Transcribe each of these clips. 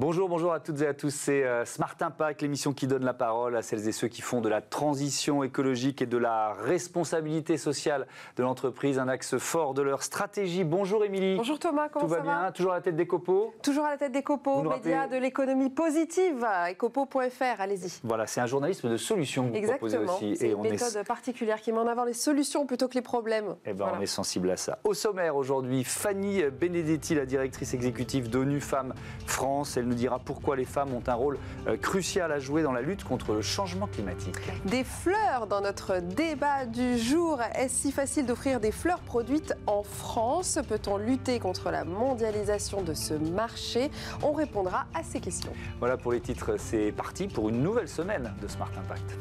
Bonjour, bonjour à toutes et à tous. C'est euh, Smart Impact, l'émission qui donne la parole à celles et ceux qui font de la transition écologique et de la responsabilité sociale de l'entreprise un axe fort de leur stratégie. Bonjour Émilie. Bonjour Thomas, comment Tout va ça bien? Toujours à la tête des copeaux Toujours à la tête des copeaux, Vous nous média rappelez- de l'économie positive, ecopo.fr, allez-y. Voilà, c'est un journalisme de solutions que vous proposez Exactement, aussi. c'est une on méthode est, particulière qui met en avant les solutions plutôt que les problèmes. eh ben, Voilà. on est sensible à ça. Au sommaire aujourd'hui, Fanny Benedetti, la directrice exécutive d'ONU Femmes France. Elle nous dira pourquoi les femmes ont un rôle euh, crucial à jouer dans la lutte contre le changement climatique. Des fleurs dans notre débat du jour. Est-ce si facile d'offrir des fleurs produites en France? Peut-on lutter contre la mondialisation de ce marché? On répondra à ces questions. Voilà pour les titres, c'est parti pour une nouvelle semaine de Smart Impact.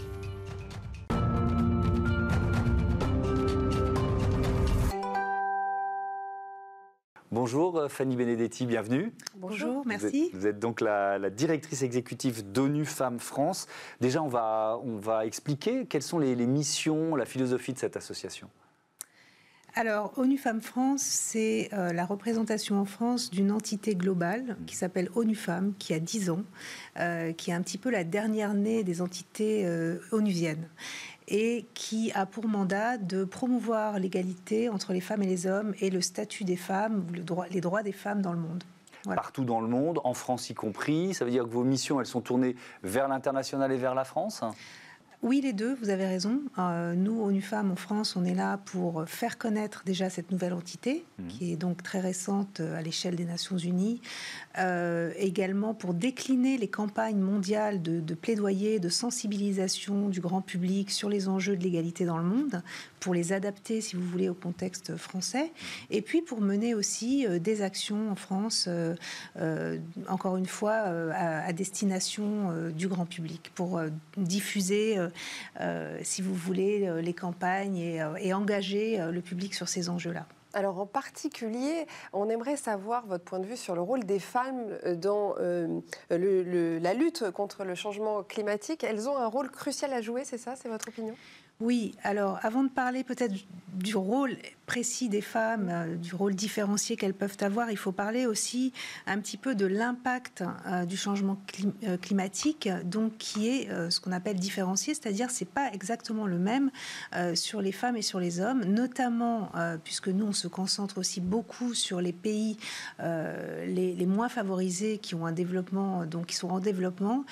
Bonjour euh, Fanny Benedetti, bienvenue. Bonjour, Vous merci. êtes, vous êtes donc la, la directrice exécutive d'ONU Femmes France. Déjà, on va, on va expliquer quelles sont les, les missions, la philosophie de cette association. Alors, ONU Femmes France, c'est euh, la représentation en France d'une entité globale qui s'appelle ONU Femmes, qui a 10 ans, euh, qui est un petit peu la dernière née des entités euh, onusiennes et qui a pour mandat de promouvoir l'égalité entre les femmes et les hommes et le statut des femmes, les droits des femmes dans le monde. Voilà. Partout dans le monde, en France y compris. Ça veut dire que vos missions, elles sont tournées vers l'international et vers la France? Oui, les deux, vous avez raison. Euh, nous, ONU Femmes en France, on est là pour faire connaître déjà cette nouvelle entité, Mhm. qui est donc très récente euh, à l'échelle des Nations Unies. Euh, également pour décliner les campagnes mondiales de, de plaidoyer, de sensibilisation du grand public sur les enjeux de l'égalité dans le monde, pour les adapter, si vous voulez, au contexte français. Et puis pour mener aussi euh, des actions en France, encore une fois, à, à destination du grand public, pour diffuser, si vous voulez, euh, les campagnes et, euh, engager euh, le public sur ces enjeux-là. Alors en particulier, on aimerait savoir votre point de vue sur le rôle des femmes dans euh, la lutte contre le changement climatique. Elles ont un rôle crucial à jouer, c'est ça? C'est votre opinion? Oui, alors avant de parler peut-être du rôle précis des femmes, euh, du rôle différencié qu'elles peuvent avoir, il faut parler aussi un petit peu de l'impact euh, du changement clim- euh, climatique, donc qui est euh, ce qu'on appelle différencié, c'est-à-dire c'est pas exactement le même sur les femmes et sur les hommes, notamment puisque nous on se concentre aussi beaucoup sur les pays les, les moins favorisés qui ont un développement, donc qui sont en développement.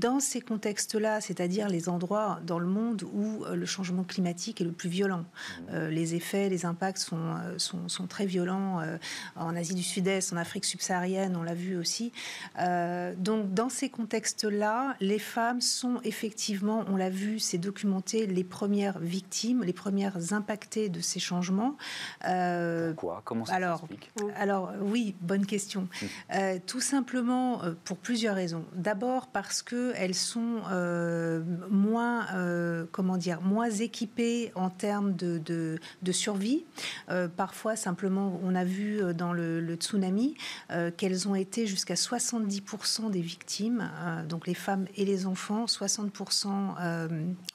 Dans ces contextes-là, c'est-à-dire les endroits dans le monde où euh, le changement climatique est le plus violent. Euh, les effets, les impacts sont, euh, sont, sont très violents euh, en Asie du Sud-Est, en Afrique subsaharienne, on l'a vu aussi. Euh, donc dans ces contextes-là, les femmes sont effectivement, on l'a vu, c'est documenté, les premières victimes, les premières impactées de ces changements. Pourquoi? Comment ça alors, s'explique? alors oui, bonne question. Euh, tout simplement pour plusieurs raisons. D'abord parce que elles sont moins, comment dire, moins équipées en termes de, de, de survie. Euh, parfois, simplement, on a vu euh, dans le, le tsunami euh, qu'elles ont été jusqu'à 70% des victimes, euh, donc les femmes et les enfants, 60% euh,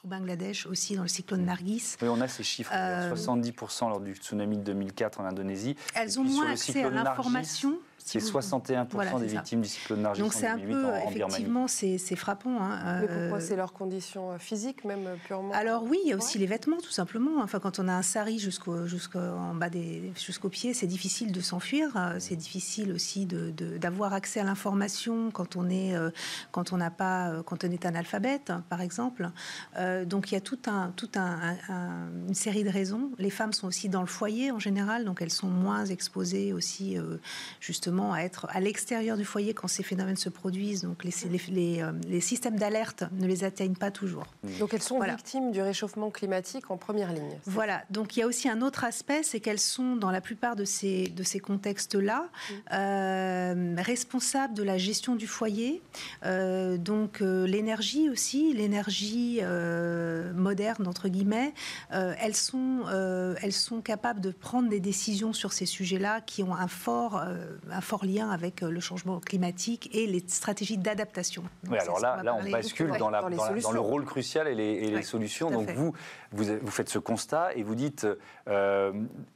au Bangladesh aussi dans le cyclone Nargis. Oui, on a ces chiffres. Euh, 70% lors du tsunami de 2004 en Indonésie. Elles ont moins accès à l'information. C'est si vous- 61% Voilà, des victimes du cyclone Nargis Donc en c'est un 2008 peu, en, effectivement, c'est c'est frappant. hein, Mais pourquoi euh, C'est leurs conditions physiques, même euh, purement alors oui, il y a aussi Ouais. les vêtements, tout simplement. Enfin, quand on a un sari jusqu'au jusqu'en bas des jusqu'aux pieds, c'est difficile de s'enfuir. Euh, C'est difficile aussi de de- d'avoir accès à l'information quand on est euh, quand on n'a pas euh, quand on est analphabète, hein, par exemple. Euh, donc il y a tout un tout un, un- un- une série de raisons. Les femmes sont aussi dans le foyer en général, donc elles sont moins exposées aussi euh, justement à être à l'extérieur du foyer quand ces phénomènes se produisent. Donc les les, les, euh, les systèmes d'alerte ne les atteignent pas toujours. Donc elles sont Voilà. victimes du réchauffement climatique en première ligne. Voilà, donc il y a aussi un autre aspect, c'est qu'elles sont dans la plupart de ces, de ces contextes-là euh, responsables de la gestion du foyer, Euh, donc euh, l'énergie aussi, l'énergie euh, moderne, entre guillemets, euh, elles, sont, euh, elles sont capables de prendre des décisions sur ces sujets-là qui ont un fort, euh, un fort lien avec le changement climatique et les stratégies d'adaptation. Oui, alors là, là on bascule dans, la, dans, le rôle crucial et les, solutions. Donc vous, vous, vous, faites ce constat et vous dites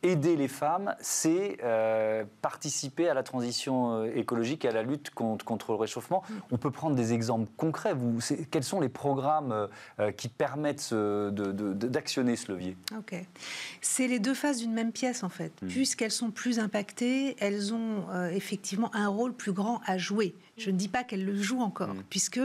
aider les femmes, c'est participer à la transition écologique et à la lutte contre, contre le réchauffement. Mm. On peut prendre des exemples concrets. Vous, quels sont les programmes qui permettent d'actionner ce levier? Ok. C'est les deux faces d'une même pièce, en fait. Hmm. Puisqu'elles sont plus impactées, elles ont euh, effectivement un rôle plus grand à jouer. Je ne dis pas qu'elles le jouent encore, mm. puisque,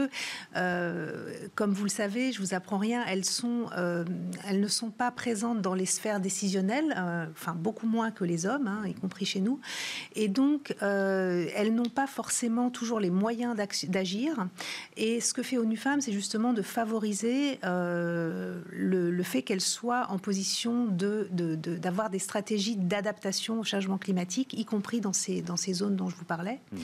euh, comme vous le savez, je vous apprends rien, elles, sont, euh, elles ne sont pas présentes dans les sphères décisionnelles, euh, enfin beaucoup moins que les hommes, hein, y compris chez nous. Et donc, elles n'ont pas forcément toujours les moyens d'agir. Et ce que fait ONU Femmes, c'est justement de favoriser le, fait qu'elles soient en position d'avoir de, de, des stratégies d'adaptation au changement climatique, y compris dans ces, dans ces zones dont je vous parlais. Mm.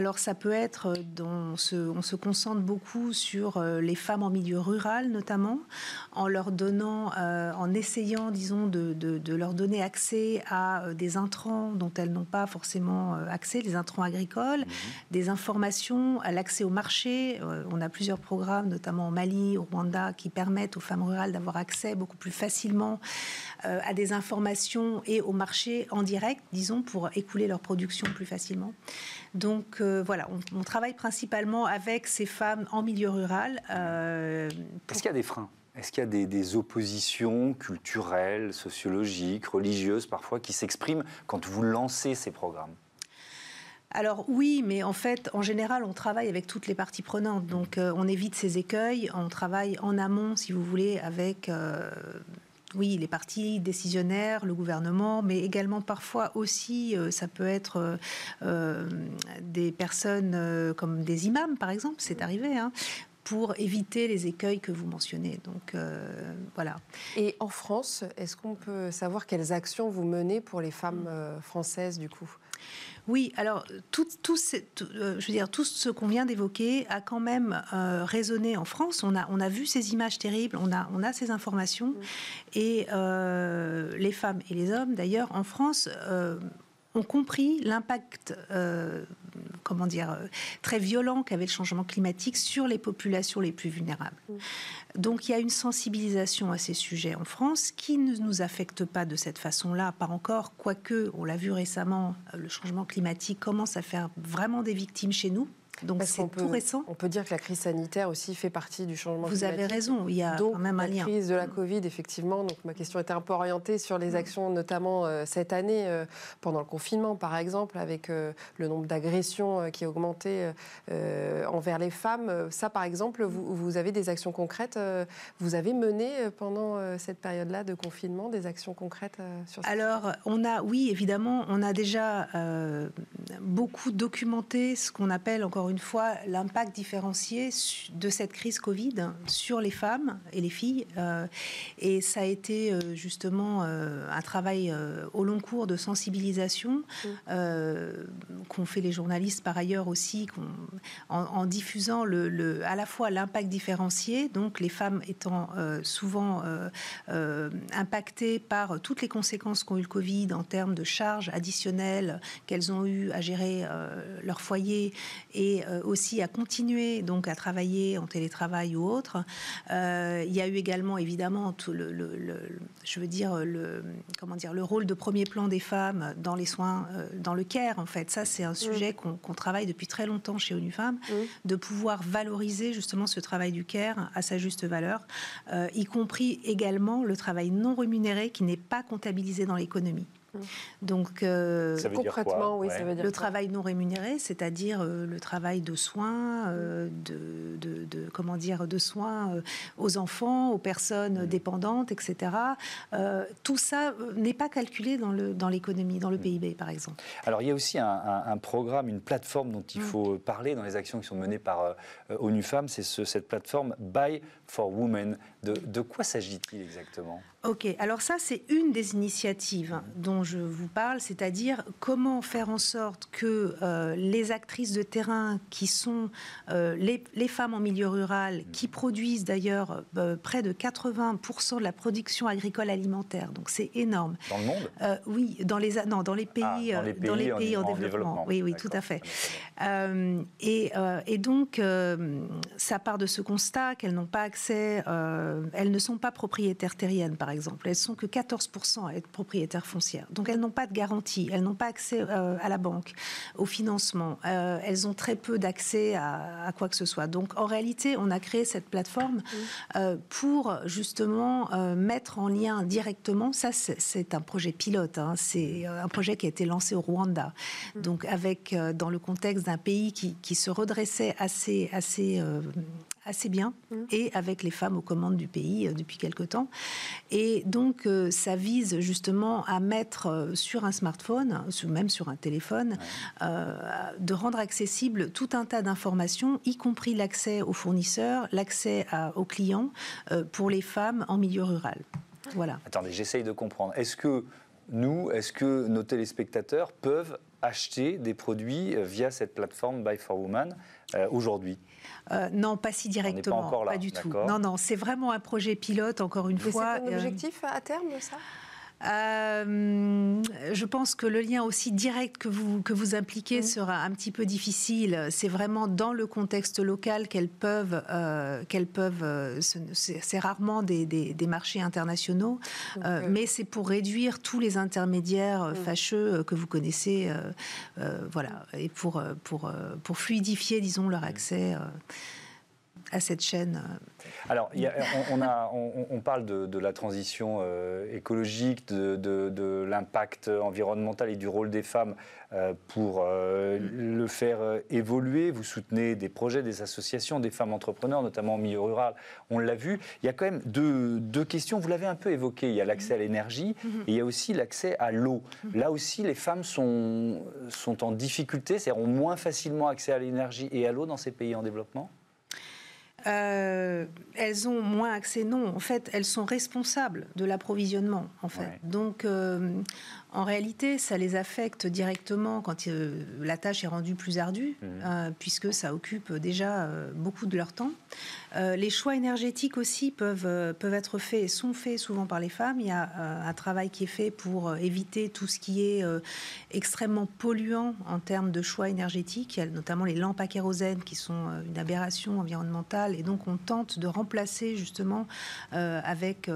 Alors ça peut être, on se concentre beaucoup sur euh, les femmes en milieu rural notamment, en leur donnant, euh, en essayant, disons, de, leur donner accès à euh, des intrants dont elles n'ont pas forcément accès, les intrants agricoles, mhm. des informations, à l'accès au marché. on a plusieurs programmes, notamment au Mali, au Rwanda, qui permettent aux femmes rurales d'avoir accès beaucoup plus facilement à des informations et au marché en direct, disons, pour écouler leur production plus facilement. Donc voilà, on, travaille principalement avec ces femmes en milieu rural. Euh, Est-ce qu'il y a des freins? Est-ce qu'il y a des, oppositions culturelles, sociologiques, religieuses parfois qui s'expriment quand vous lancez ces programmes? Alors oui, mais en fait, en général, on travaille avec toutes les parties prenantes. Donc euh, on évite ces écueils, on travaille en amont, si vous voulez, avec euh, oui, les partis décisionnaires, le gouvernement, mais également parfois aussi, euh, ça peut être euh, euh, des personnes comme des imams, par exemple, c'est arrivé, hein, pour éviter les écueils que vous mentionnez. Donc voilà. Et en France, est-ce qu'on peut savoir quelles actions vous menez pour les femmes françaises du coup? Oui, alors tout, tout, euh, je veux dire, tout ce qu'on vient d'évoquer a quand même euh, résonné en France. On a, on a vu ces images terribles, on a, on a ces informations. Et euh, les femmes et les hommes, d'ailleurs, en France, ont compris l'impact, comment dire, très violent qu'avait le changement climatique sur les populations les plus vulnérables. Donc il y a une sensibilisation à ces sujets en France qui ne nous affecte pas de cette façon-là, pas encore, quoique, on l'a vu récemment, le changement climatique commence à faire vraiment des victimes chez nous. Donc c'est tout récent. On peut dire que la crise sanitaire aussi fait partie du changement Vous avez raison, il y a quand même un lien. La crise de la Covid, effectivement. Donc ma question était un peu orientée sur les actions, notamment euh, cette année, euh, pendant le confinement, par exemple, avec euh, le nombre d'agressions qui a augmenté envers les femmes. Ça, par exemple, vous, vous avez des actions concrètes. vous avez mené pendant cette période-là de confinement des actions concrètes sur ça Alors, on a, oui, évidemment, on a déjà beaucoup documenté ce qu'on appelle encore une fois l'impact différencié de cette crise Covid sur les femmes et les filles. Euh, et ça a été euh, justement euh, un travail au long cours de sensibilisation mmh. qu'ont fait les journalistes par ailleurs aussi, en, diffusant le, à la fois l'impact différencié, donc les femmes étant souvent impactées par toutes les conséquences qu'ont eu le Covid en termes de charges additionnelles qu'elles ont eu à gérer leur foyer et euh, aussi à continuer donc à travailler en télétravail ou autre. Euh, il y a eu également évidemment tout le, je veux dire le comment dire le rôle de premier plan des femmes dans les soins, euh, dans le care en fait. Ça c'est un sujet qu'on travaille depuis très longtemps chez ONU Femmes, de pouvoir valoriser justement ce travail du care à sa juste valeur, y compris également le travail non rémunéré qui n'est pas comptabilisé dans l'économie. Donc, euh, concrètement, oui, ça veut dire le travail non rémunéré, c'est-à-dire euh, le travail de soins, euh, de, de, comment dire, de soins aux enfants, aux personnes mm. dépendantes, etc. tout ça n'est pas calculé dans le dans l'économie, dans le mm. PIB, par exemple. Alors, il y a aussi un, programme, une plateforme dont il mm. faut parler dans les actions qui sont menées par ONU Femmes. C'est cette plateforme Buy for Women. De, de quoi s'agit-il exactement? Ok, alors ça, c'est une des initiatives dont je vous parle, c'est-à-dire comment faire en sorte que les actrices de terrain qui sont les, les, femmes en milieu rural, qui produisent d'ailleurs près de 80% de la production agricole alimentaire, donc c'est énorme. Dans le monde? Oui, dans les, non, dans les pays, ah, dans les pays, en, développement. Oui, oui, tout à fait. et, et, donc, ça part de ce constat qu'elles n'ont pas accès, elles ne sont pas propriétaires terriennes, par exemple. Elles sont que 14% à être propriétaires foncières. Donc elles n'ont pas de garantie, elles n'ont pas accès euh, à la banque, au financement. Euh, elles ont très peu d'accès à, quoi que ce soit. Donc en réalité, on a créé cette plateforme euh, pour justement mettre en lien directement. Ça, c'est un projet pilote. Hein. c'est un projet qui a été lancé au Rwanda. Donc avec dans le contexte d'un pays qui, qui, se redressait assez assez assez bien mmh. et avec les femmes aux commandes du pays euh, depuis quelque temps. Et donc, euh, ça vise justement à mettre euh, sur un smartphone, même sur un téléphone, de rendre accessible tout un tas d'informations, y compris l'accès aux fournisseurs, l'accès aux clients pour les femmes en milieu rural. Voilà. Attendez, j'essaye de comprendre. Est-ce que nous, est-ce que nos téléspectateurs peuvent acheter des produits via cette plateforme Buy for Woman aujourd'hui? Euh, non, pas si directement, pas, pas, du tout. Non, non, c'est vraiment un projet pilote, encore une fois. C'est un objectif à terme, ça? Euh, je pense que le lien aussi direct que vous, que vous impliquez mmh. sera un petit peu difficile. C'est vraiment dans le contexte local qu'elles peuvent, euh, qu'elles peuvent euh, c'est rarement des, des, marchés internationaux, mais c'est pour réduire tous les intermédiaires mmh. fâcheux que vous connaissez, voilà, et pour, pour, pour fluidifier, disons, leur mmh. À cette chaîne. Alors, on, a, on, parle de, la transition euh, écologique, de, l'impact environnemental et du rôle des femmes euh, pour euh, le faire évoluer. Vous soutenez des projets, des associations, des femmes entrepreneurs, notamment au milieu rural. On l'a vu. Il y a quand même deux, questions. Vous l'avez un peu évoqué. Il y a l'accès à l'énergie et il y a aussi l'accès à l'eau. Là aussi, les femmes sont, sont en difficulté, c'est-à-dire ont moins facilement accès à l'énergie et à l'eau dans ces pays en développement? Euh, elles ont moins accès, non. En fait, elles sont responsables de l'approvisionnement, en fait. Donc, euh, en réalité, ça les affecte directement quand euh, la tâche est rendue plus ardue, mmh. euh, puisque ça occupe déjà euh, beaucoup de leur temps. les choix énergétiques aussi peuvent, peuvent être faits et sont faits souvent par les femmes. Il y a un travail qui est fait pour éviter tout ce qui est extrêmement polluant en termes de choix énergétiques. Il y a notamment les lampes à kérosène qui sont une aberration environnementale. Et donc, on tente de remplacer justement avec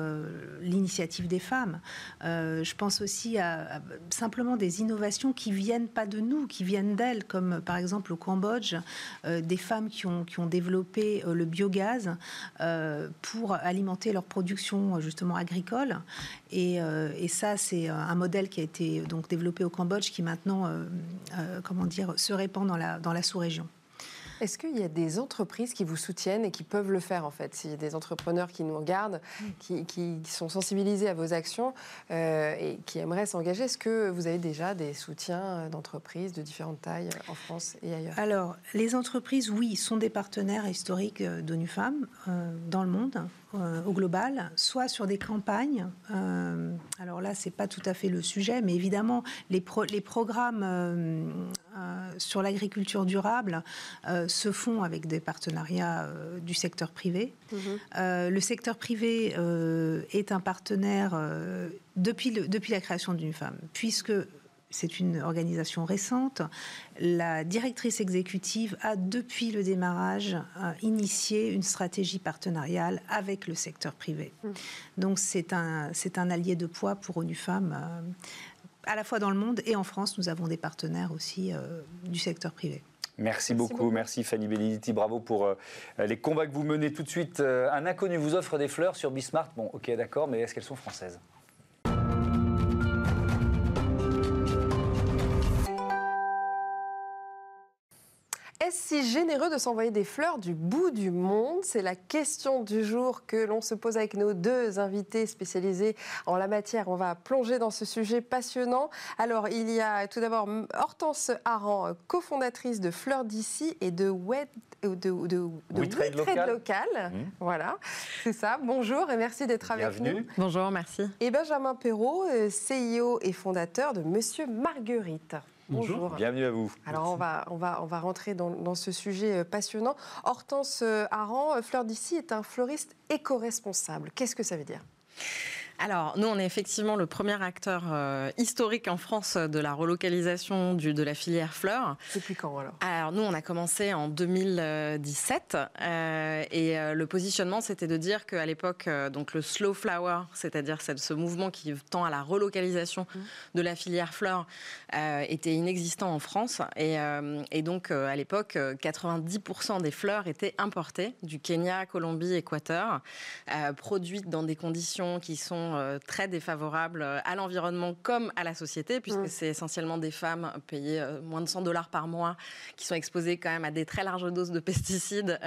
l'initiative des femmes. je pense aussi à simplement des innovations qui viennent pas de nous, qui viennent d'elles, comme par exemple au Cambodge, euh, des femmes qui ont, qui ont développé euh, le biogaz euh, pour alimenter leur production justement agricole. Et, et ça, c'est un modèle qui a été donc développé au Cambodge qui maintenant, comment dire, se répand dans la, dans la sous-région. Est-ce qu'il y a des entreprises qui vous soutiennent et qui peuvent le faire en fait S'il y a des entrepreneurs qui nous regardent, qui, sont sensibilisés à vos actions euh, et qui aimeraient s'engager, est-ce que vous avez déjà des soutiens d'entreprises de différentes tailles en France et ailleurs? Alors, les entreprises, oui, sont des partenaires historiques d'ONU Femmes euh, dans le monde. Euh, au global, soit sur des campagnes. Euh, alors là, c'est pas tout à fait le sujet, mais évidemment, les, les programmes euh, sur l'agriculture durable se font avec des partenariats du secteur privé. Mhm. le secteur privé est un partenaire depuis, le, depuis la création d'une femme, puisque c'est une organisation récente. La directrice exécutive a, depuis le démarrage, euh, initié une stratégie partenariale avec le secteur privé. Mmh. Donc c'est un, c'est un allié de poids pour ONU Femmes, euh, à la fois dans le monde et en France. Nous avons des partenaires aussi euh, du secteur privé. Merci, beaucoup. merci Fanny Benediti, bravo pour les combats que vous menez tout de suite. un inconnu vous offre des fleurs sur Bismarck, bon ok d'accord, mais est-ce qu'elles sont françaises? Est-ce si généreux de s'envoyer des fleurs du bout du monde C'est la question du jour que l'on se pose avec nos deux invités spécialisés en la matière. On va plonger dans ce sujet passionnant. Alors, il y a tout d'abord Hortense Aran, cofondatrice de Fleurs d'ici et de Wed de, de, de, Trade Local. Local. Mmh. Voilà, c'est ça. Bonjour et merci d'être avec nous. Bonjour, merci. Et Benjamin Perrault, euh, CIO et fondateur de Monsieur Marguerite. Bonjour. Bienvenue à vous. Alors on va, on, va, on va rentrer dans, dans ce sujet euh, passionnant. Hortense euh, Aran, Fleur d'ici est un fleuriste éco-responsable. Qu'est-ce que ça veut dire? Alors, nous, on est effectivement le premier acteur euh, historique en France de la relocalisation du, de la filière fleurs. Depuis quand alors? Alors, nous, on a commencé en 2017 euh, et euh, le positionnement, c'était de dire qu'à l'époque, donc le slow flower, c'est-à-dire ce mouvement qui tend à la relocalisation mmh. de la filière fleurs, était inexistant en France. Et, et donc, à l'époque, 90% des fleurs étaient importées du Kenya, Colombie, Équateur, produites dans des conditions qui sont euh, très défavorables euh, à l'environnement comme à la société, puisque mm. c'est essentiellement des femmes payées euh, moins de 100 dollars par mois qui sont exposées quand même à des très larges doses de pesticides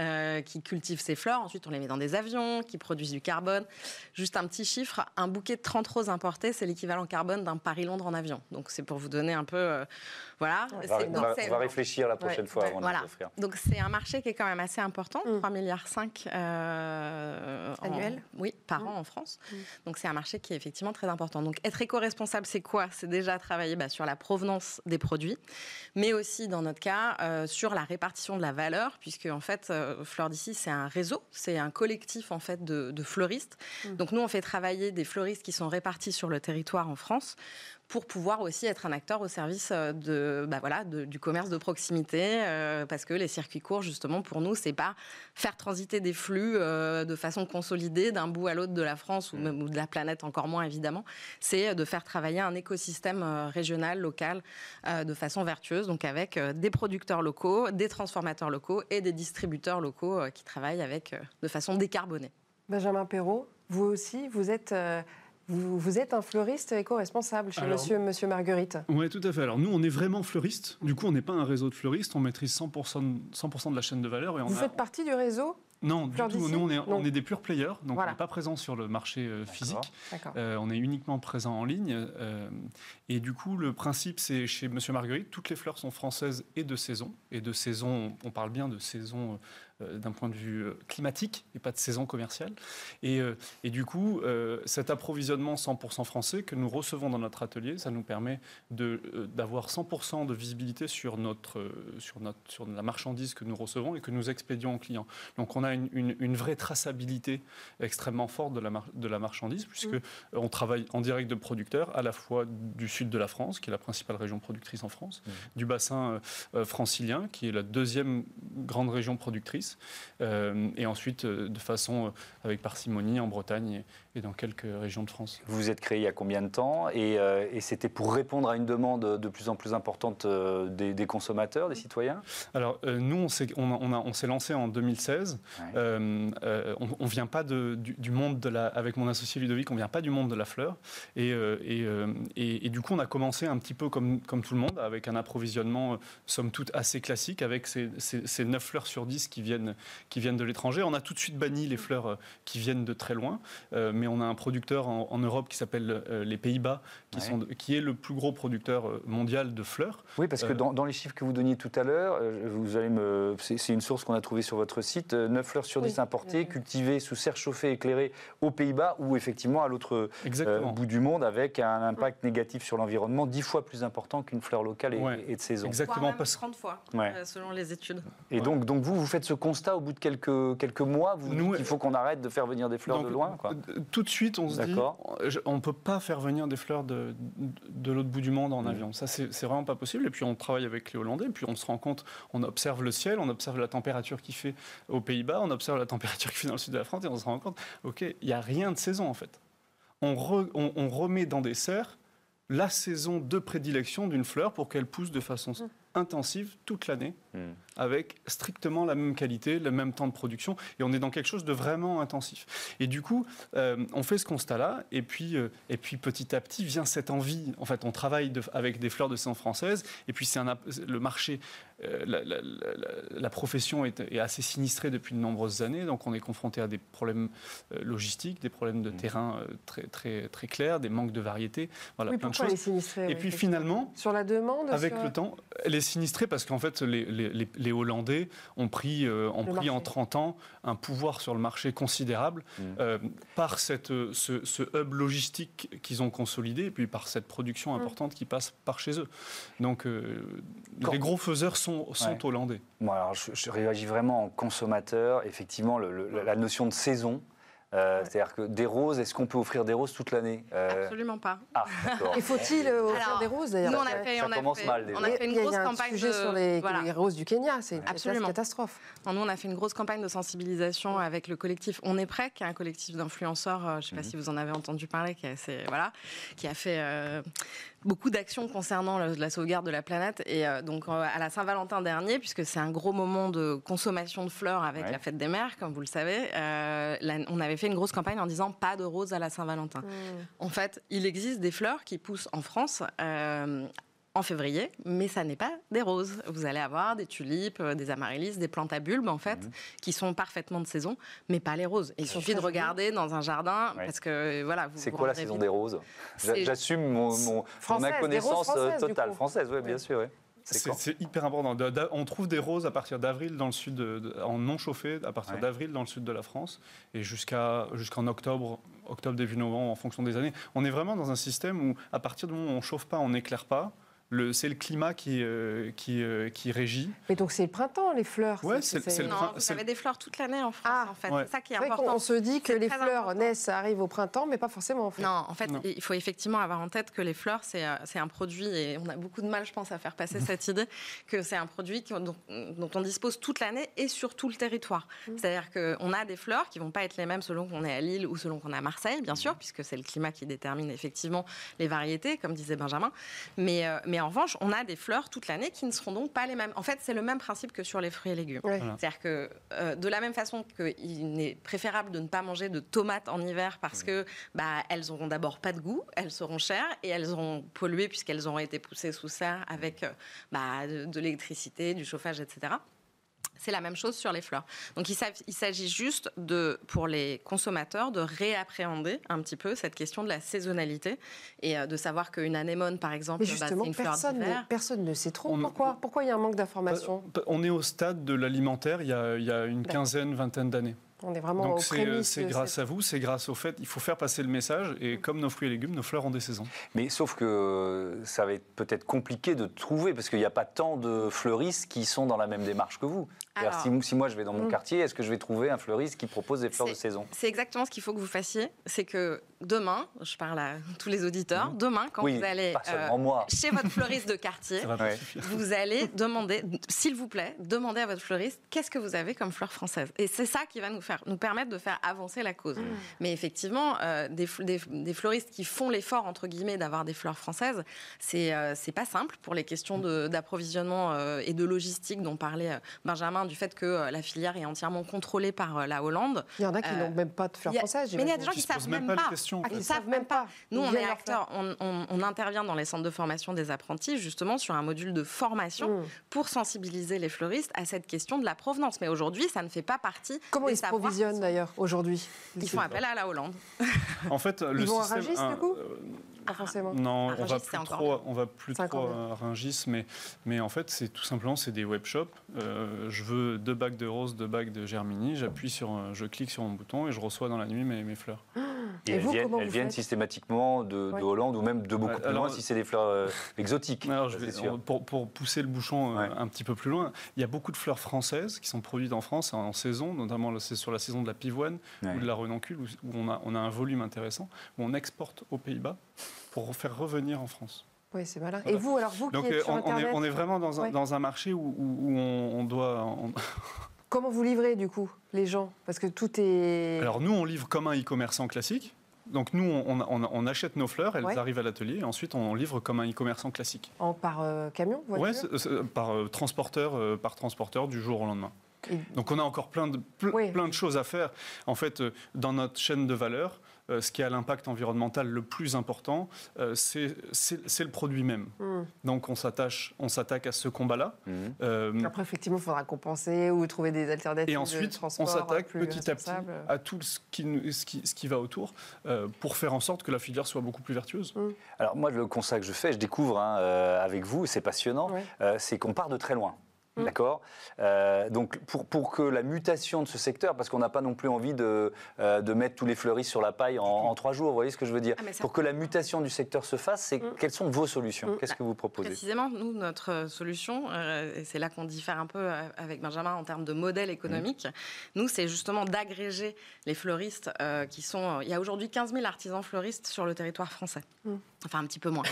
qui cultivent ces fleurs. Ensuite, on les met dans des avions qui produisent du carbone. Juste un petit chiffre, un bouquet de 30 roses importées, c'est l'équivalent carbone d'un Paris-Londres en avion. Donc c'est pour vous donner un peu... voilà. On va, réfléchir la prochaine fois avant voilà. de l'offrir. Donc c'est un marché qui est quand même assez important, 3,5 mm. milliards annuels oui, par mm. an en France. Donc c'est un marché qui est effectivement très important. Donc être éco-responsable, c'est quoi? C'est déjà travailler bah, sur la provenance des produits, mais aussi dans notre cas euh, sur la répartition de la valeur, puisque en fait euh, Fleur d'ici c'est un réseau, c'est un collectif en fait de, fleuristes. Mmh. Donc nous on fait travailler des fleuristes qui sont répartis sur le territoire en France pour pouvoir aussi être un acteur au service euh, de, bah voilà, du commerce de proximité, euh, parce que les circuits courts, justement, pour nous, c'est pas faire transiter des flux euh, de façon consolidée d'un bout à l'autre de la France ou, même, de la planète, encore moins évidemment. C'est de faire travailler un écosystème régional, local, de façon vertueuse, donc avec des producteurs locaux, des transformateurs locaux et des distributeurs locaux qui travaillent avec de façon décarbonée. Benjamin Perrault, vous aussi, vous êtes vous, êtes un fleuriste éco-responsable chez monsieur, monsieur Marguerite. Oui, tout à fait. Alors nous, on est vraiment fleuriste. Du coup, on n'est pas un réseau de fleuristes. On maîtrise 100%, 100 de la chaîne de valeur. Et vous faites partie du réseau non, du tout. Nous, on est, des purs players, donc on n'est pas présent sur le marché euh, physique. Euh, on est uniquement présent en ligne. Euh, et du coup, le principe, c'est chez Monsieur Marguerite, toutes les fleurs sont françaises et de saison. Et de saison, on parle bien de saison euh, d'un point de vue euh, climatique et pas de saison commerciale. Et, euh, et du coup, cet approvisionnement 100% français que nous recevons dans notre atelier, ça nous permet d'avoir 100% de visibilité sur, notre, sur, notre, sur la marchandise que nous recevons et que nous expédions aux clients. Donc on a une, une, vraie traçabilité extrêmement forte de la, de la marchandise, puisque mmh. on travaille en direct de producteurs, à la fois du sud de la France, qui est la principale région productrice en France, mmh. du bassin francilien, qui est la deuxième grande région productrice, euh, et ensuite euh, de façon euh, avec parcimonie en Bretagne et, dans quelques régions de France. Vous vous êtes créé il y a combien de temps Et, c'était pour répondre à une demande de plus en plus importante des, consommateurs, des citoyens? Alors nous, on s'est on, lancé en 2016. on ne vient pas de, du, monde de la... Avec mon associé Ludovic, on ne vient pas du monde de la fleur. Et, et, du coup, on a commencé un petit peu comme, comme tout le monde, avec un approvisionnement, somme toute, assez classique, avec ces, ces, ces 9 fleurs sur 10 qui viennent qui viennent de l'étranger. On a tout de suite banni les fleurs euh, qui viennent de très loin, euh, mais on a un producteur en, Europe qui s'appelle euh, les Pays-Bas, qui, qui est le plus gros producteur mondial de fleurs. Oui, parce que dans, les chiffres que vous donniez tout à l'heure, vous allez me, c'est une source qu'on a trouvée sur votre site, 9 fleurs sur 10 importées, cultivées sous serre chauffée éclairée aux Pays-Bas ou effectivement à l'autre bout du monde avec un impact négatif sur l'environnement 10 fois plus important qu'une fleur locale et, de saison. Exactement. Même 30 fois, selon les études. Et donc, donc vous, vous faites ce constat au bout de quelques, quelques mois Vous Nous, il faut qu'on arrête de faire venir des fleurs de loin quoi. Euh, tout de suite, on se dit on ne peut pas faire venir des fleurs de, de l'autre bout du monde en mm. avion. Ça, c'est vraiment pas possible. Et puis, on travaille avec les Hollandais, puis on se rend compte, on observe le ciel, on observe la température qu'il fait aux Pays-Bas, on observe la température qu'il fait dans le sud de la France, et on se rend compte, OK, il n'y a rien de saison en fait. On, on, remet dans des serres la saison de prédilection d'une fleur pour qu'elle pousse de façon mm intensive toute l'année, hmm. avec strictement la même qualité, le même temps de production, et on est dans quelque chose de vraiment intensif. Et du coup, euh, on fait ce constat-là, et puis, euh, et puis petit à petit vient cette envie. En fait, on travaille avec des fleurs de saison françaises, et puis c'est le marché euh, la, profession est, assez sinistrée depuis de nombreuses années, donc on est confronté à des problèmes euh, logistiques, des problèmes de mmh. terrain euh, très, très, très clairs, des manques de variété, voilà, plein de choses. et puis finalement, sur la demande, avec le temps, elle est sinistrée parce qu'en fait, les, les, Hollandais ont pris, ont pris en 30 ans un pouvoir sur le marché considérable mmh. par cette, ce, hub logistique qu'ils ont consolidé, et puis par cette production mmh. importante qui passe par chez eux. Donc, les gros faiseurs sont sont, hollandais. alors je, réagis vraiment en consommateur. Effectivement, la notion de saison, euh, c'est-à-dire que des roses, est-ce qu'on peut offrir des roses toute l'année euh, Absolument pas. Ah, Et faut-il euh, offrir des roses d'ailleurs? Nous, on a fait, ça commence mal. On a fait une grosse campagne de... sur les, les, roses du Kenya, c'est une catastrophe. nous, on a fait une grosse campagne de sensibilisation avec le collectif On est prêt, qui est un collectif d'influenceurs. je ne sais pas mhm. si vous en avez entendu parler, qui, assez, voilà, qui a fait beaucoup d'actions concernant la sauvegarde de la planète. Et euh, donc, euh, à la Saint-Valentin dernier, puisque c'est un gros moment de consommation de fleurs avec la fête des mères, comme vous le savez, euh, on avait fait une grosse campagne en disant pas de roses à la Saint-Valentin. Mmh. En fait, il existe des fleurs qui poussent en France en février, mais ça n'est pas des roses. Vous allez avoir des tulipes, euh, des amaryllis, des plantes à bulbes en fait, mhm. qui sont parfaitement de saison, mais pas les roses. il suffit de regarder dans un jardin parce que voilà. C'est quoi la saison des roses? J'assume mon, mon, inconnaissance euh, totale française, oui, bien sûr. C'est hyper important. On trouve des roses à partir d'avril dans le sud, en non chauffé, à partir d'avril dans le sud de la France, et jusqu'à jusqu'en octobre, octobre début novembre, en fonction des années. On est vraiment dans un système où, à partir du moment où on chauffe pas, on n'éclaire pas, c'est le climat qui, euh, qui, euh, qui, régit. Mais donc c'est le printemps, les fleurs ouais, c'est, le Non, vous avez des fleurs toute l'année en France, ah, en fait. C'est ça qui est important. On se dit que les fleurs naissent, arrivent au printemps, mais pas forcément. En fait. Non, en fait, il faut effectivement avoir en tête que les fleurs, c'est, euh, c'est un produit, et on a beaucoup de mal, je pense, à faire passer cette idée, que c'est un produit dont, dont, on dispose toute l'année et sur tout le territoire. Mmh. C'est-à-dire qu'on a des fleurs qui vont pas être les mêmes selon qu'on est à Lille ou selon qu'on est à Marseille, bien sûr, puisque c'est le climat qui détermine effectivement les variétés, comme disait Benjamin. Mais, mais en revanche, on a des fleurs toute l'année qui ne seront donc pas les mêmes. En fait, c'est le même principe que sur les fruits et légumes. C'est-à-dire que euh, de la même façon qu'il est préférable de ne pas manger de tomates en hiver parce que bah, elles auront d'abord pas de goût, elles seront chères et elles auront pollué puisqu'elles auront été poussées sous serre avec euh, bah, de l'électricité, du chauffage, etc. C'est la même chose sur les fleurs. Donc il s'agit juste de, pour les consommateurs de réappréhender un petit peu cette question de la saisonnalité et euh, de savoir qu'une anémone, par exemple, bah, c'est une fleur personne, ne, personne ne sait trop. pourquoi, pourquoi il y a un manque d'information euh, On est au stade de l'alimentaire il, il, y a une quinzaine, vingtaine d'années. On est vraiment Donc c'est grâce à vous, c'est grâce au fait, il faut faire passer le message. Et comme nos fruits et légumes, nos fleurs ont des saisons. Mais sauf que ça va être peut-être compliqué de trouver parce qu'il n'y a pas tant de fleuristes qui sont dans la même démarche que vous. Si, moi je vais dans mon mm. quartier, est-ce que je vais trouver un fleuriste qui propose des fleurs de saison? C'est exactement ce qu'il faut que vous fassiez. C'est que demain, je parle à tous les auditeurs, mm. demain quand vous allez euh, chez votre fleuriste de quartier, vous allez demander, s'il vous plaît, demander à votre fleuriste qu'est-ce que vous avez comme fleurs françaises. Et c'est ça qui va nous nous permettre de faire avancer la cause. Mmh. Mais effectivement, euh, des, des, fleuristes qui font l'effort, entre guillemets, d'avoir des fleurs françaises, c'est euh, c'est pas simple pour les questions d'approvisionnement euh, et de logistique dont parlait Benjamin, du fait que la filière est entièrement contrôlée par la Hollande. Il y en a qui n'ont même pas de fleurs françaises. Mais il y a des gens qui ne savent même, pas. Ils savent même pas. Nous, on est acteurs, on, on, intervient dans les centres de formation des apprentis, justement, sur un module de formation mmh. pour sensibiliser les fleuristes à cette question de la provenance. Mais aujourd'hui, ça ne fait pas partie Comment ils se d'ailleurs aujourd'hui? Ils font appel à la Hollande. En fait, le Ils pas forcément. Non, on, va plus trop, on va plus trop à Rungis, mais, mais en fait, c'est tout simplement c'est des webshops. Euh, je veux deux bagues de roses, deux bagues de Germini. J'appuie sur, je clique sur mon bouton et je reçois dans la nuit mes, mes fleurs. Et, elles, viennent, elles viennent, systématiquement de, Hollande ou même de beaucoup plus loin si c'est des fleurs euh, exotiques. pour, pour, pousser le bouchon euh, un petit peu plus loin, il y a beaucoup de fleurs françaises qui sont produites en France en, saison, notamment sur la saison de la pivoine ou de la renoncule, où, on, a, on a un volume intéressant, où on exporte aux Pays-Bas pour faire revenir en France. Oui, c'est malin. Et vous, alors vous qui Donc, êtes sur on, on, est, on, est, vraiment dans un, dans un marché où, où, on, doit... Comment vous livrez du coup les gens? Parce que tout est... Alors nous, on livre comme un e-commerçant classique. Donc nous, on, achète nos fleurs, elles arrivent à l'atelier, et ensuite on livre comme un e-commerçant classique. En, par camion Oui, par transporteur, par transporteur du jour au lendemain. Donc on a encore plein de, plein de choses à faire. En fait, dans notre chaîne de valeur, euh, ce qui a l'impact environnemental le plus important, euh, c'est le produit même. Hmm. Donc on s'attache, on s'attaque à ce combat-là. Hmm. Euh, Après, effectivement, il faudra compenser ou trouver des alternatives. Et ensuite, on s'attaque petit à petit à tout ce qui, ce qui, ce qui va autour pour faire en sorte que la filière soit beaucoup plus vertueuse. Hmm. Alors moi, le constat que je fais, je découvre hein, avec vous, c'est passionnant, c'est qu'on part de très loin. Mm. D'accord euh, Donc, pour, pour, que la mutation de ce secteur, parce qu'on n'a pas non plus envie de, euh, de, mettre tous les fleuristes sur la paille en, trois jours, vous voyez ce que je veux dire ah, Pour que la mutation du secteur se fasse, c'est, mm. quelles sont vos solutions mm. Qu'est-ce que vous proposez Précisément, nous, notre solution, euh, et c'est là qu'on diffère un peu avec Benjamin en termes de modèle économique, nous, c'est justement d'agréger les fleuristes qui sont. Il y a aujourd'hui 15 000 artisans fleuristes sur le territoire français enfin un petit peu moins.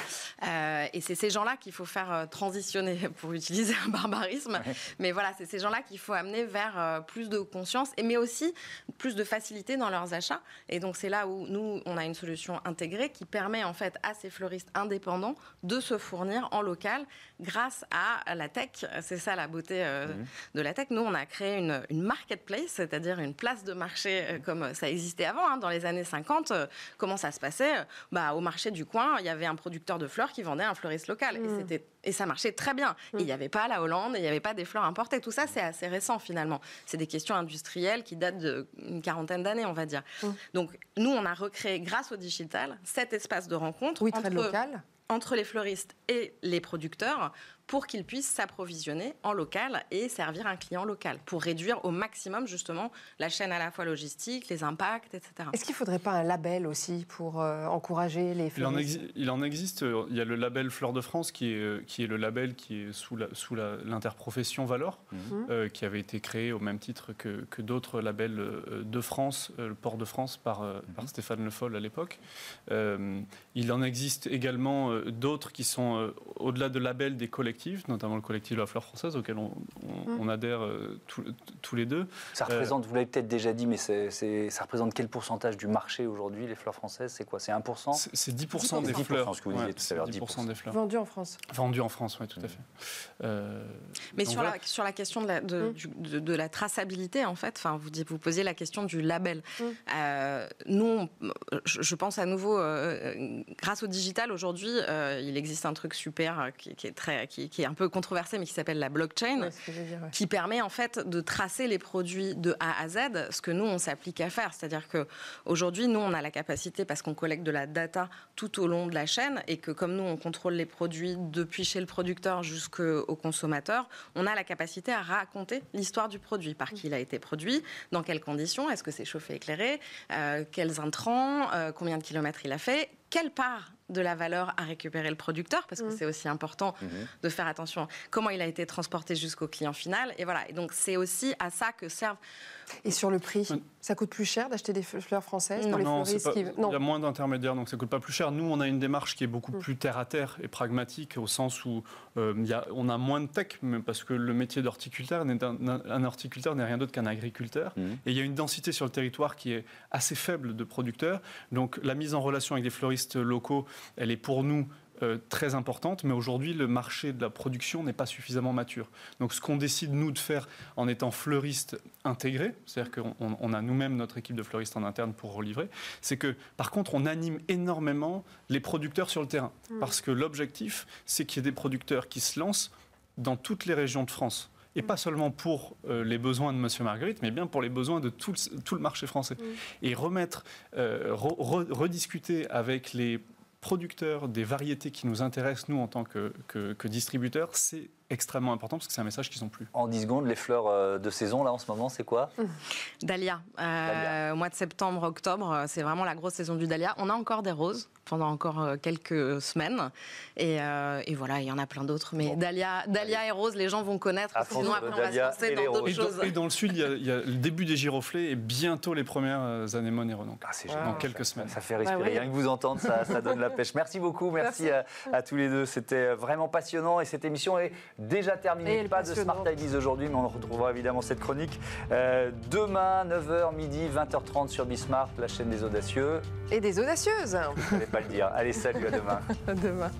Euh, et c'est ces gens-là qu'il faut faire euh, transitionner, pour utiliser un barbarisme. Mais voilà, c'est ces gens-là qu'il faut amener vers euh, plus de conscience, mais aussi plus de facilité dans leurs achats. Et donc c'est là où nous, on a une solution intégrée qui permet en fait à ces fleuristes indépendants de se fournir en local grâce à la tech. C'est ça la beauté mhm. de la tech. Nous, on a créé une, une marketplace, c'est-à-dire une place de marché comme ça existait avant, hein, dans les années 50. Comment ça se passait? Bah, Au marché du coin, il y avait un producteur de fleurs qui vendait un fleuriste local. Et, mm. c'était, et ça marchait très bien. Mm. Il n'y avait pas la Hollande, il n'y avait pas des fleurs importées. Tout ça, c'est assez récent finalement. C'est des questions industrielles qui datent d'une quarantaine d'années, on va dire. Mm. Donc, nous, on a recréé, grâce au digital, cet espace de rencontre. Oui, très local entre les fleuristes et les producteurs pour qu'ils puissent s'approvisionner en local et servir un client local, pour réduire au maximum justement la chaîne à la fois logistique, les impacts, etc. Est-ce qu'il ne faudrait pas un label aussi pour euh, encourager les fleurs il en, existe, il y a le label Fleur de France qui est, euh, qui est le label qui est sous, la, sous l'interprofession Valor, mhm. euh, qui avait été créé au même titre que, que d'autres labels de France, le Port de France par, par mhm. Stéphane Le Foll à l'époque. il en existe également d'autres qui sont au-delà de labels des collectifs notamment le collectif de la fleur française, auquel on, mm. adhère euh, tous les deux. Ça représente, vous l'avez peut-être déjà dit, mais ça représente quel pourcentage du marché aujourd'hui, les fleurs françaises? C'est quoi? C'est 1% C'est 10%, des fleurs. ce que vous disiez tout à l'heure. 10%, des fleurs. Vendues en France. Vendues en France, oui, tout à fait. Euh, mais sur, la, sur la question de la, de, mm. de, la traçabilité, en fait, vous, vous posiez la question du label. Mm. Euh, nous, je pense à nouveau, grâce au digital, aujourd'hui, il existe un truc super qui, qui est très, qui, qui est un peu controversé, mais qui s'appelle la blockchain, qui permet en fait de tracer les produits de A à Z, ce que nous, on s'applique à faire. C'est-à-dire qu'aujourd'hui, nous, on a la capacité, parce qu'on collecte de la data tout au long de la chaîne, et que comme nous, on contrôle les produits depuis chez le producteur jusqu'au consommateur, on a la capacité à raconter l'histoire du produit, par qui il a été produit, dans quelles conditions, est-ce que c'est chauffé éclairé, euh, quels intrants, euh, combien de kilomètres il a fait, quelle part de la valeur à récupérer le producteur, parce que mmh. c'est aussi important mmh. de faire attention comment il a été transporté jusqu'au client final. Et voilà. Et donc c'est aussi à ça que servent et sur le prix, ça coûte plus cher d'acheter des fleurs françaises pour les non, Il y a moins d'intermédiaires, donc ça coûte pas plus cher. Nous, on a une démarche qui est beaucoup mm. plus terre à terre et pragmatique, au sens où euh, y a, on a moins de tech, parce que le métier d'horticulteur, un, horticulteur n'est rien d'autre qu'un agriculteur. Mm. Et il y a une densité sur le territoire qui est assez faible de producteurs. Donc la mise en relation avec des fleuristes locaux, elle est pour nous euh, très importante, mais aujourd'hui, le marché de la production n'est pas suffisamment mature. Donc, ce qu'on décide, nous, de faire en étant fleuriste intégré, c'est-à-dire qu'on a nous-mêmes notre équipe de fleuristes en interne pour relivrer, c'est que, par contre, on anime énormément les producteurs sur le terrain. Mmh. Parce que l'objectif, c'est qu'il y ait des producteurs qui se lancent dans toutes les régions de France et pas seulement pour euh, les besoins de Monsieur Marguerite, mais bien pour les besoins de tout le, marché français. Mmh. Et remettre, euh, rediscuter avec les producteurs des variétés qui nous intéressent, nous, en tant que, que, distributeurs, c'est extrêmement important parce que c'est un message qu'ils n'ont plus. En 10 secondes, les fleurs euh, de saison, là, en ce moment, c'est quoi? Dahlia. Euh, au mois de septembre, octobre, euh, c'est vraiment la grosse saison du dahlia. On a encore des roses pendant encore quelques semaines. Et, et voilà, il y en a plein d'autres. Mais dahlia, dahlia et rose, les gens vont connaître. sinon, après, on va se lancer dans d'autres choses. Et dans le sud, il y, a, le début des giroflées et bientôt les premières anémones et renons. Ah, c'est dans quelques semaines. Ça fait respirer. Bah Rien que vous entendre, ça, ça donne la pêche. Merci beaucoup. Merci, À, à tous les deux. C'était vraiment passionnant. Et cette émission est déjà terminée. Pas de Smart Ideas aujourd'hui, mais on retrouvera évidemment cette chronique euh, demain, 9h, midi, 20h30 sur Bismart, la chaîne des audacieux. Et des audacieuses. Je ne pas le dire. Allez, salut, à demain. à demain.